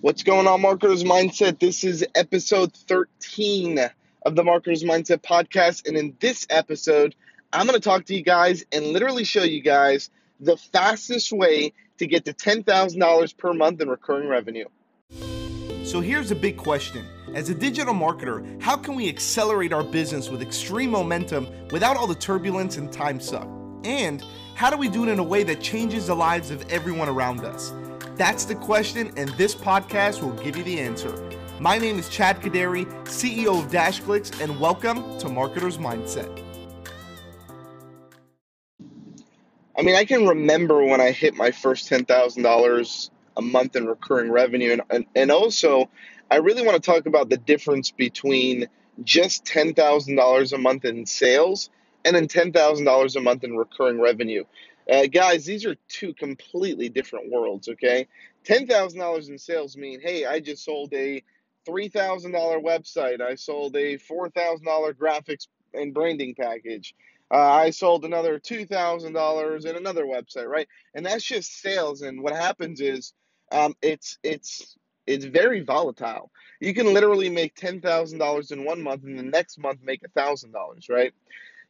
What's going on, Marketers Mindset? This is episode 13 of the Marketers Mindset podcast. And in this episode, I'm going to talk to you guys and literally show you guys the fastest way to get to $10,000 per month in recurring revenue. So here's a big question. As a digital marketer, how can we accelerate our business with extreme momentum without all the turbulence and time suck? And how do we do it in a way that changes the lives of everyone around us? That's the question, and this podcast will give you the answer. My name is Chad Kodary, CEO of DashClicks, and welcome to Marketer's Mindset. I mean, I can remember when I hit my first $10,000 a month in recurring revenue. And, and, and also, I really want to talk about the difference between just $10,000 a month in sales and then $10,000 a month in recurring revenue. Uh, guys, these are two completely different worlds, okay? $10,000 in sales mean, hey, I just sold a $3,000 website. I sold a $4,000 graphics and branding package. Uh, I sold another $2,000 in another website, right? And that's just sales. And what happens is um, it's, it's, it's very volatile. You can literally make $10,000 in one month and the next month make $1,000, right?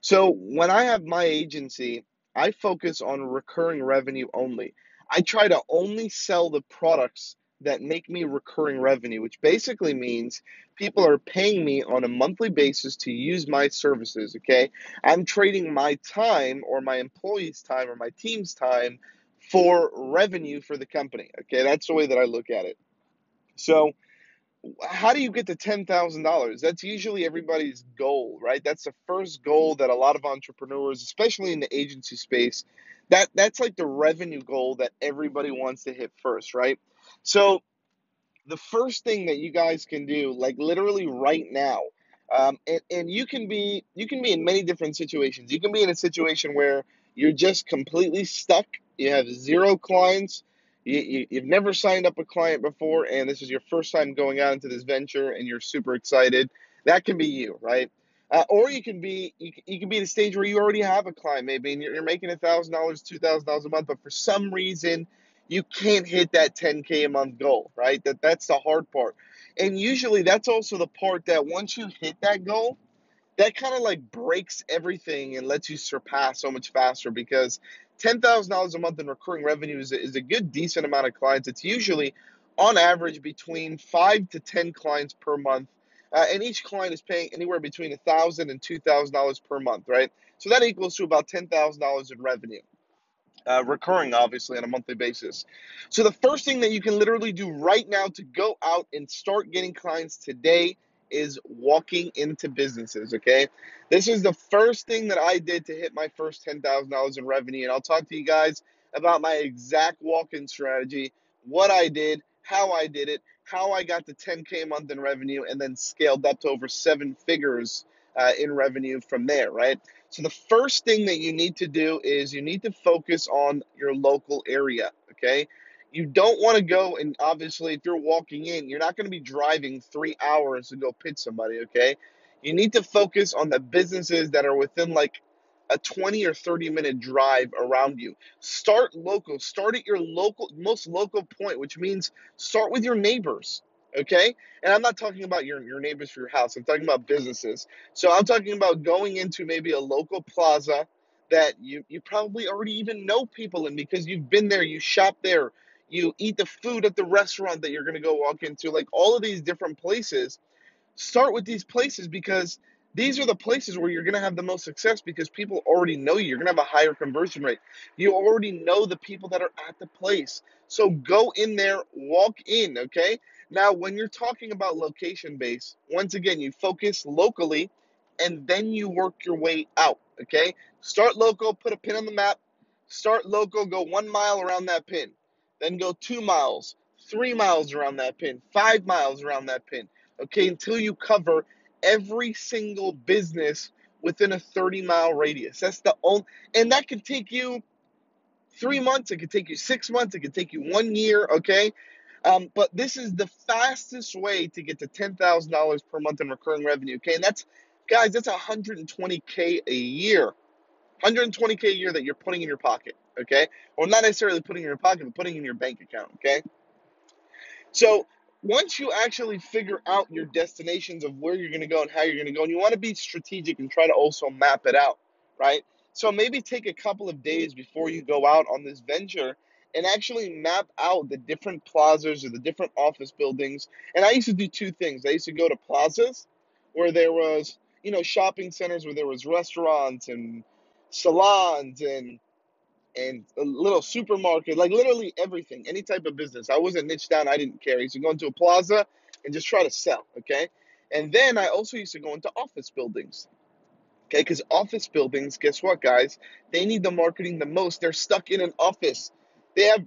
So when I have my agency, I focus on recurring revenue only. I try to only sell the products that make me recurring revenue, which basically means people are paying me on a monthly basis to use my services, okay? I'm trading my time or my employees' time or my team's time for revenue for the company, okay? That's the way that I look at it. So, how do you get to $10,000? That's usually everybody's goal, right? That's the first goal that a lot of entrepreneurs, especially in the agency space, that that's like the revenue goal that everybody wants to hit first, right? So the first thing that you guys can do, like literally right now, um, and, and you can be you can be in many different situations. You can be in a situation where you're just completely stuck. You have zero clients you, have never signed up a client before and this is your first time going out into this venture and you're super excited, that can be you, right? Uh, or you can be you, you can be at a stage where you already have a client maybe and you're, you're making a thousand dollars, two thousand dollars a month, but for some reason you can't hit that 10k a month goal, right? That that's the hard part, and usually that's also the part that once you hit that goal, that kind of like breaks everything and lets you surpass so much faster because $10,000 a month in recurring revenue is is a good, decent amount of clients. It's usually on average between five to 10 clients per month. Uh, and each client is paying anywhere between $1,000 and $2,000 per month, right? So that equals to about $10,000 in revenue. Uh, recurring, obviously, on a monthly basis. So, the first thing that you can literally do right now to go out and start getting clients today is walking into businesses, okay? This is the first thing that I did to hit my first $10,000 in revenue. And I'll talk to you guys about my exact walk in strategy, what I did, how I did it, how I got to 10K a month in revenue, and then scaled up to over seven figures uh, in revenue from there, right? So the first thing that you need to do is you need to focus on your local area, okay? You don't want to go and obviously if you're walking in, you're not going to be driving three hours to go pitch somebody, okay? You need to focus on the businesses that are within like a 20 or 30 minute drive around you. Start local. Start at your local, most local point, which means start with your neighbors. Okay. And I'm not talking about your, your neighbors for your house. I'm talking about businesses. So I'm talking about going into maybe a local plaza that you, you probably already even know people in because you've been there, you shop there, you eat the food at the restaurant that you're going to go walk into, like all of these different places. Start with these places because these are the places where you're going to have the most success because people already know you. You're going to have a higher conversion rate. You already know the people that are at the place. So go in there, walk in, okay? Now, when you're talking about location base, once again, you focus locally and then you work your way out, okay? Start local, put a pin on the map. Start local, go one mile around that pin then go two miles, three miles around that pin, five miles around that pin, okay, until you cover every single business within a 30 mile radius. That's the only, and that can take you three months, it could take you six months, it could take you one year, okay? Um, but this is the fastest way to get to $10,000 per month in recurring revenue, okay? And that's, guys, that's 120K a year. 120K a year that you're putting in your pocket okay? Or not necessarily putting in your pocket, but putting in your bank account, okay? So once you actually figure out your destinations of where you're going to go and how you're going to go, and you want to be strategic and try to also map it out, right? So maybe take a couple of days before you go out on this venture and actually map out the different plazas or the different office buildings. And I used to do two things. I used to go to plazas where there was, you know, shopping centers where there was restaurants and salons and and a little supermarket, like literally everything, any type of business. I wasn't niche down, I didn't care. I used to go into a plaza and just try to sell, okay? And then I also used to go into office buildings, okay? Because office buildings, guess what, guys? They need the marketing the most. They're stuck in an office, they have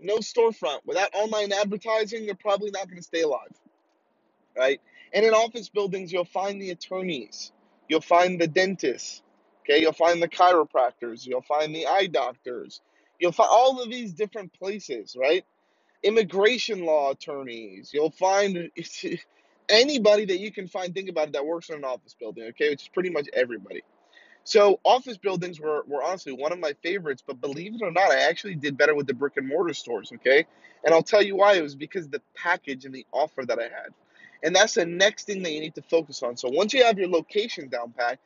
no storefront. Without online advertising, they're probably not going to stay alive right? And in office buildings, you'll find the attorneys, you'll find the dentists, okay? You'll find the chiropractors, you'll find the eye doctors, you'll find all of these different places, right? Immigration law attorneys, you'll find anybody that you can find, think about it, that works in an office building, okay? Which is pretty much everybody. So office buildings were, were honestly one of my favorites, but believe it or not, I actually did better with the brick and mortar stores, okay? And I'll tell you why. It was because the package and the offer that I had. And that's the next thing that you need to focus on. So once you have your location down pat,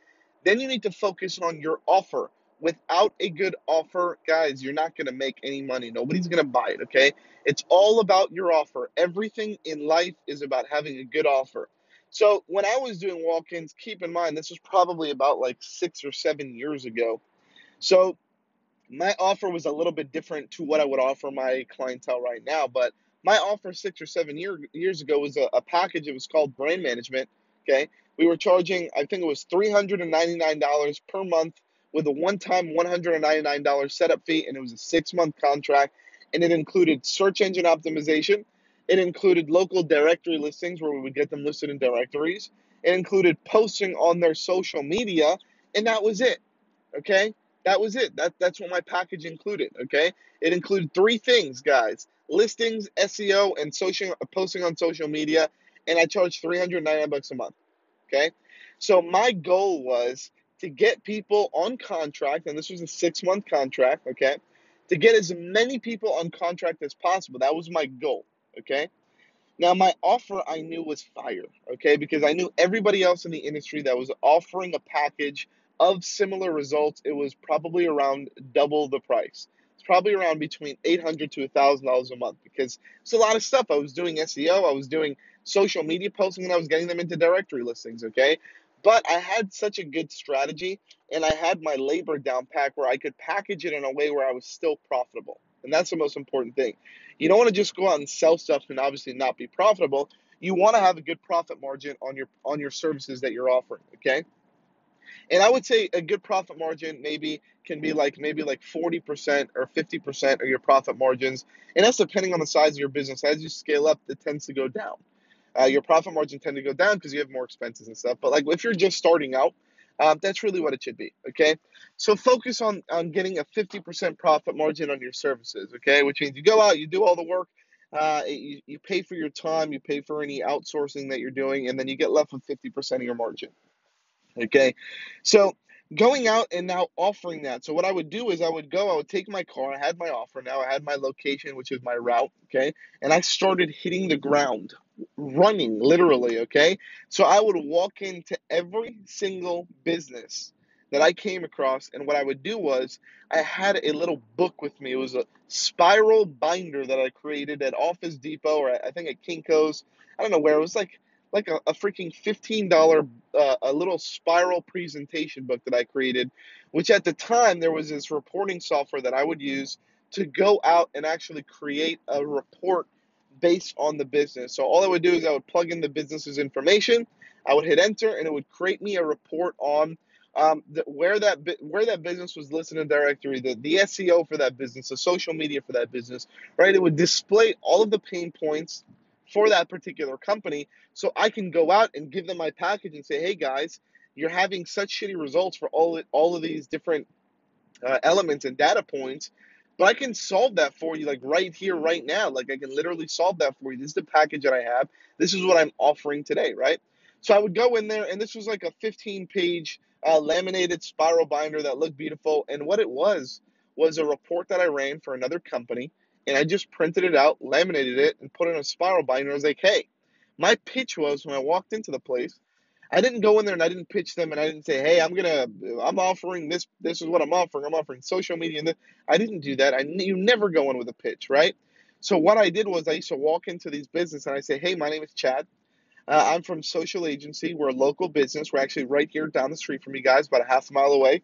then you need to focus on your offer. Without a good offer, guys, you're not going to make any money. Nobody's going to buy it, okay? It's all about your offer. Everything in life is about having a good offer. So when I was doing walk-ins, keep in mind this was probably about like 6 or 7 years ago. So my offer was a little bit different to what I would offer my clientele right now, but my offer six or seven year, years ago was a, a package. It was called brand management. Okay, we were charging, I think it was three hundred and ninety nine dollars per month with a one time one hundred and ninety nine dollars setup fee, and it was a six month contract, and it included search engine optimization. It included local directory listings where we would get them listed in directories. It included posting on their social media, and that was it. Okay, that was it. That that's what my package included. Okay, it included three things, guys: listings, SEO, and social posting on social media. And I charged 399 bucks a month. Okay, so my goal was to get people on contract, and this was a six month contract. Okay, to get as many people on contract as possible. That was my goal. Okay. Now, my offer I knew was fire, okay, because I knew everybody else in the industry that was offering a package of similar results. It was probably around double the price. It's probably around between 800 to $1,000 a month because it's a lot of stuff. I was doing SEO, I was doing social media posting, and I was getting them into directory listings, okay? But I had such a good strategy and I had my labor down pack where I could package it in a way where I was still profitable. And that's the most important thing. You don't want to just go out and sell stuff and obviously not be profitable. You want to have a good profit margin on your on your services that you're offering, okay? And I would say a good profit margin maybe can be like maybe like 40% or 50% of your profit margins. And that's depending on the size of your business. As you scale up, it tends to go down. Uh, your profit margin tend to go down because you have more expenses and stuff. But like if you're just starting out, um, that's really what it should be. Okay, so focus on on getting a 50% profit margin on your services. Okay, which means you go out, you do all the work, uh, you, you pay for your time, you pay for any outsourcing that you're doing, and then you get left with 50% of your margin. Okay, so going out and now offering that. So what I would do is I would go, I would take my car, I had my offer now, I had my location, which is my route, okay, and I started hitting the ground, running literally, okay. So I would walk into every single business that I came across, and what I would do was I had a little book with me. It was a spiral binder that I created at Office Depot or I think at Kinko's. I don't know where. It was like like a, a freaking $15 uh, a little spiral presentation book that I created, which at the time there was this reporting software that I would use to go out and actually create a report based on the business. So all I would do is I would plug in the business's information, I would hit enter, and it would create me a report on um, the, where that where that business was listed in directory, the, the SEO for that business, the social media for that business, right? It would display all of the pain points for that particular company. So I can go out and give them my package and say, hey guys, you're having such shitty results for all all of these different uh, elements and data points, but I can solve that for you like right here, right now. Like I can literally solve that for you. This is the package that I have. This is what I'm offering today, right? So I would go in there, and this was like a 15 page uh, laminated spiral binder that looked beautiful. And what it was was a report that I ran for another company and I just printed it out, laminated it, and put it in a spiral binder. I was like, hey, my pitch was when I walked into the place, I didn't go in there and I didn't pitch them and I didn't say, hey, I'm gonna, I'm offering this. This is what I'm offering. I'm offering social media. And I didn't do that. I you never go in with a pitch, right? So what I did was I used to walk into these businesses and I say, hey, my name is Chad. Uh, I'm from Social Agency. We're a local business. We're actually right here down the street from you guys, about a half mile away.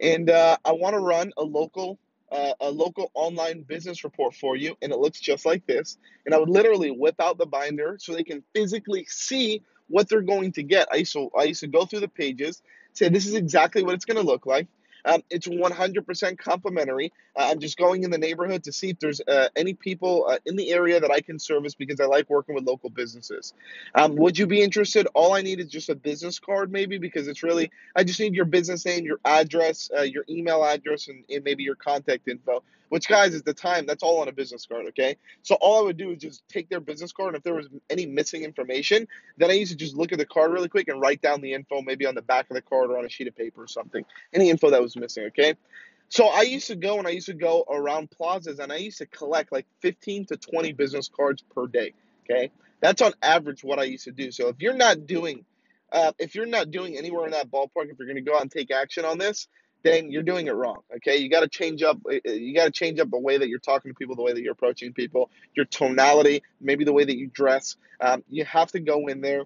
And uh, I want to run a local uh, a local online business report for you, and it looks just like this. And I would literally whip out the binder so they can physically see what they're going to get. I used to, I used to go through the pages, say this is exactly what it's going to look like. Um, it's 100% complimentary. Uh, I'm just going in the neighborhood to see if there's uh, any people uh, in the area that I can service because I like working with local businesses. Um, would you be interested? All I need is just a business card, maybe, because it's really, I just need your business name, your address, uh, your email address, and, and maybe your contact info. Which, guys, at the time, that's all on a business card, okay? So all I would do is just take their business card, and if there was any missing information, then I used to just look at the card really quick and write down the info, maybe on the back of the card or on a sheet of paper or something. Any info that was missing, okay? So I used to go and I used to go around plazas and I used to collect like 15 to 20 business cards per day. Okay. That's on average what I used to do. So if you're not doing, uh, if you're not doing anywhere in that ballpark, if you're going to go out and take action on this, then you're doing it wrong. Okay. You got to change up, uh, uh, you got to change up the way that you're talking to people, the way that you're approaching people, your tonality, maybe the way that you dress. Um, you have to go in there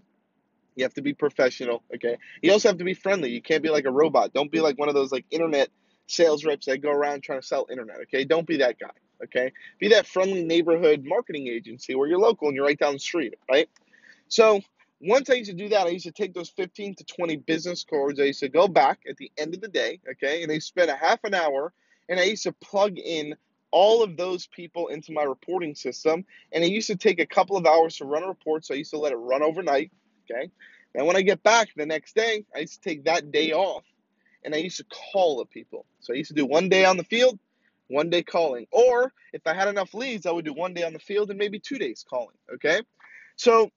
you have to be professional, okay? You also have to be friendly. You can't be like a robot. Don't be like one of those like internet sales reps that go around trying to sell internet, okay? Don't be that guy, okay? Be that friendly neighborhood marketing agency where you're local and you're right down the street, right? So, once I used to do that, I used to take those 15 to 20 business cards. I used to go back at the end of the day, okay, and I spent a half an hour and I used to plug in all of those people into my reporting system. And it used to take a couple of hours to run a report, so I used to let it run overnight. Okay. And when I get back the next day, I used to take that day off and I used to call the people. So I used to do one day on the field, one day calling. Or if I had enough leads, I would do one day on the field and maybe two days calling. Okay. So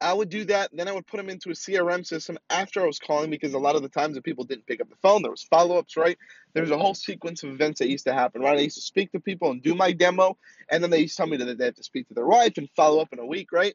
I would do that. Then I would put them into a CRM system after I was calling because a lot of the times the people didn't pick up the phone, there was follow-ups, right? There's a whole sequence of events that used to happen, right? I used to speak to people and do my demo, and then they used to tell me that they have to speak to their wife and follow up in a week, right?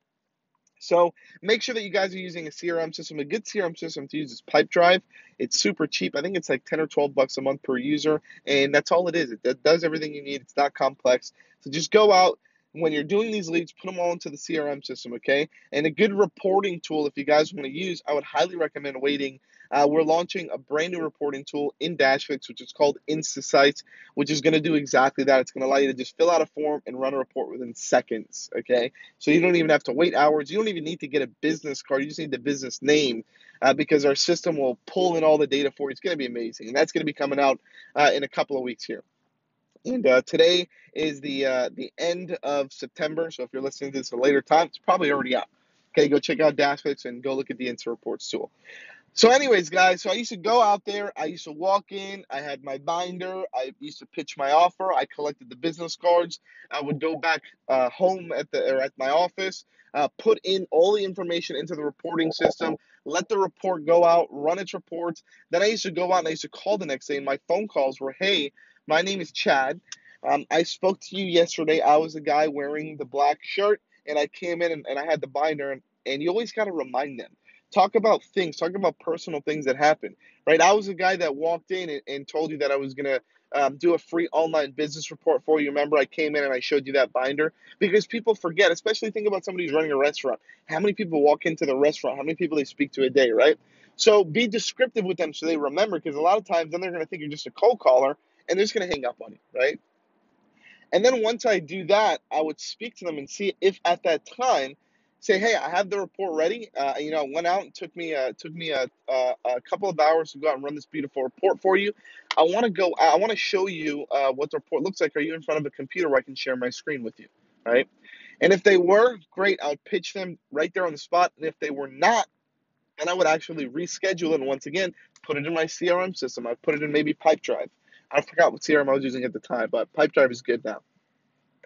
So make sure that you guys are using a CRM system. A good CRM system to use is Pipedrive. It's super cheap. I think it's like 10 or 12 bucks a month per user, and that's all it is. It does everything you need. It's not complex. So just go out when you're doing these leads, put them all into the CRM system, okay? And a good reporting tool, if you guys want to use, I would highly recommend waiting uh, we're launching a brand new reporting tool in DashClicks, which is called InstaSites, which is going to do exactly that. It's going to allow you to just fill out a form and run a report within seconds. Okay, so you don't even have to wait hours. You don't even need to get a business card. You just need the business name uh, because our system will pull in all the data for you. It's going to be amazing, and that's going to be coming out uh, in a couple of weeks here. And uh, today is the uh, the end of September, so if you're listening to this at a later time, it's probably already out. Okay, go check out DashClicks and go look at the Insta Reports tool. So, anyways, guys, so I used to go out there. I used to walk in. I had my binder. I used to pitch my offer. I collected the business cards. I would go back uh, home at the or at my office, uh, put in all the information into the reporting system, let the report go out, run its reports. Then I used to go out and I used to call the next day. And my phone calls were, "Hey, my name is Chad. Um, I spoke to you yesterday. I was the guy wearing the black shirt, and I came in and, and I had the binder. And, and you always got to remind them." Talk about things, talk about personal things that happen, right? I was a guy that walked in and, and told you that I was going to um, do a free online business report for you. Remember, I came in and I showed you that binder because people forget, especially think about somebody who's running a restaurant. How many people walk into the restaurant? How many people they speak to a day, right? So be descriptive with them so they remember because a lot of times then they're going to think you're just a cold caller and they're just going to hang up on you, right? And then once I do that, I would speak to them and see if at that time say, hey, I have the report ready. Uh, you know, went out and took me uh, took me a, a, a, couple of hours to go out and run this beautiful report for you. I want to go. I want to show you uh, what the report looks like. Are you in front of a computer where I can share my screen with you? Right. And if they were, great. I would pitch them right there on the spot. And if they were not, then I would actually reschedule and once again put it in my CRM system. I put it in maybe Pipedrive. I forgot what CRM I was using at the time, but Pipedrive is good now.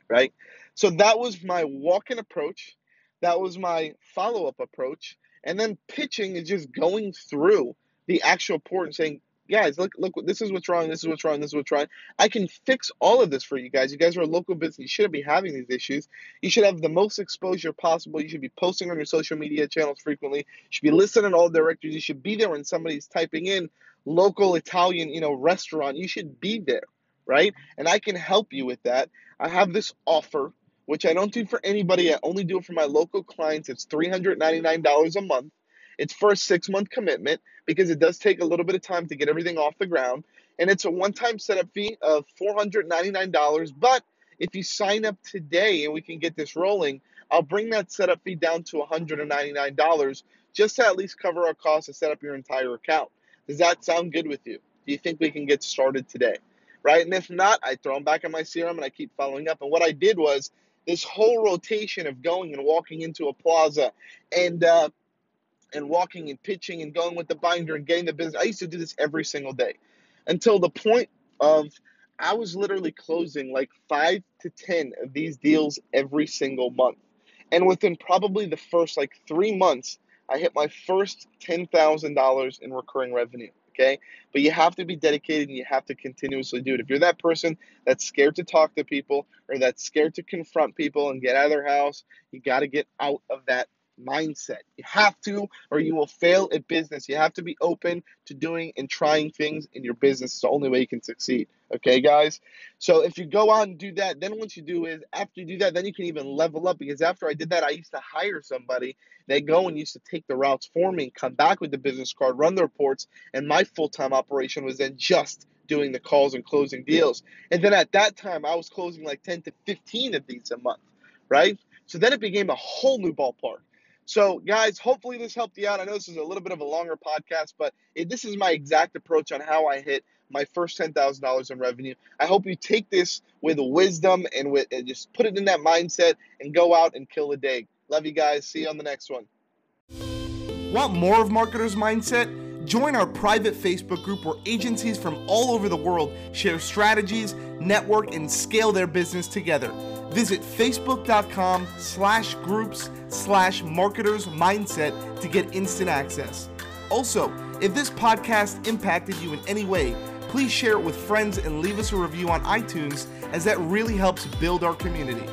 Right. So that was my walk-in approach that was my follow up approach. And then pitching is just going through the actual port and saying, guys, look, look, this is what's wrong, this is what's wrong, this is what's wrong. I can fix all of this for you guys. You guys are a local business. You shouldn't be having these issues. You should have the most exposure possible. You should be posting on your social media channels frequently. You should be listening to all directories. You should be there when somebody's typing in local Italian, you know, restaurant. You should be there, right? And I can help you with that. I have this offer, which I don't do for anybody. I only do it for my local clients. It's $399 a month. It's for a six month commitment because it does take a little bit of time to get everything off the ground. And it's a one time setup fee of $499. But if you sign up today and we can get this rolling, I'll bring that setup fee down to $199 just to at least cover our costs to set up your entire account. Does that sound good with you? Do you think we can get started today? Right? And if not, I throw them back in my CRM and I keep following up. And what I did was this whole rotation of going and walking into a plaza and uh, and walking and pitching and going with the binder and getting the business. I used to do this every single day until the point of I was literally closing like five to 10 of these deals every single month. And within probably the first like three months, I hit my first $10,000 in recurring revenue. Okay. But you have to be dedicated and you have to continuously do it. If you're that person that's scared to talk to people or that's scared to confront people and get out of their house, you got to get out of that mindset. You have to, or you will fail at business. You have to be open to doing and trying things in your business. It's the only way you can succeed. Okay, guys? So if you go out and do that, then what you do is after you do that, then you can even level up because after I did that, I used to hire somebody. They go and used to take the routes for me, come back with the business card, run the reports, and my full time operation was then just doing the calls and closing deals. And then at that time, I was closing like 10 to 15 of these a month, right? So then it became a whole new ballpark. So, guys, hopefully this helped you out. I know this is a little bit of a longer podcast, but it, this is my exact approach on how I hit my first $10,000 in revenue. I hope you take this with wisdom and with and just put it in that mindset and go out and kill the day. Love you guys. See you on the next one. Want more of Marketers Mindset? Join our private Facebook group where agencies from all over the world share strategies, network, and scale their business together. Visit facebook.com slash groups slash marketers mindset to get instant access. Also, if this podcast impacted you in any way, please share it with friends and leave us a review on iTunes as that really helps build our community.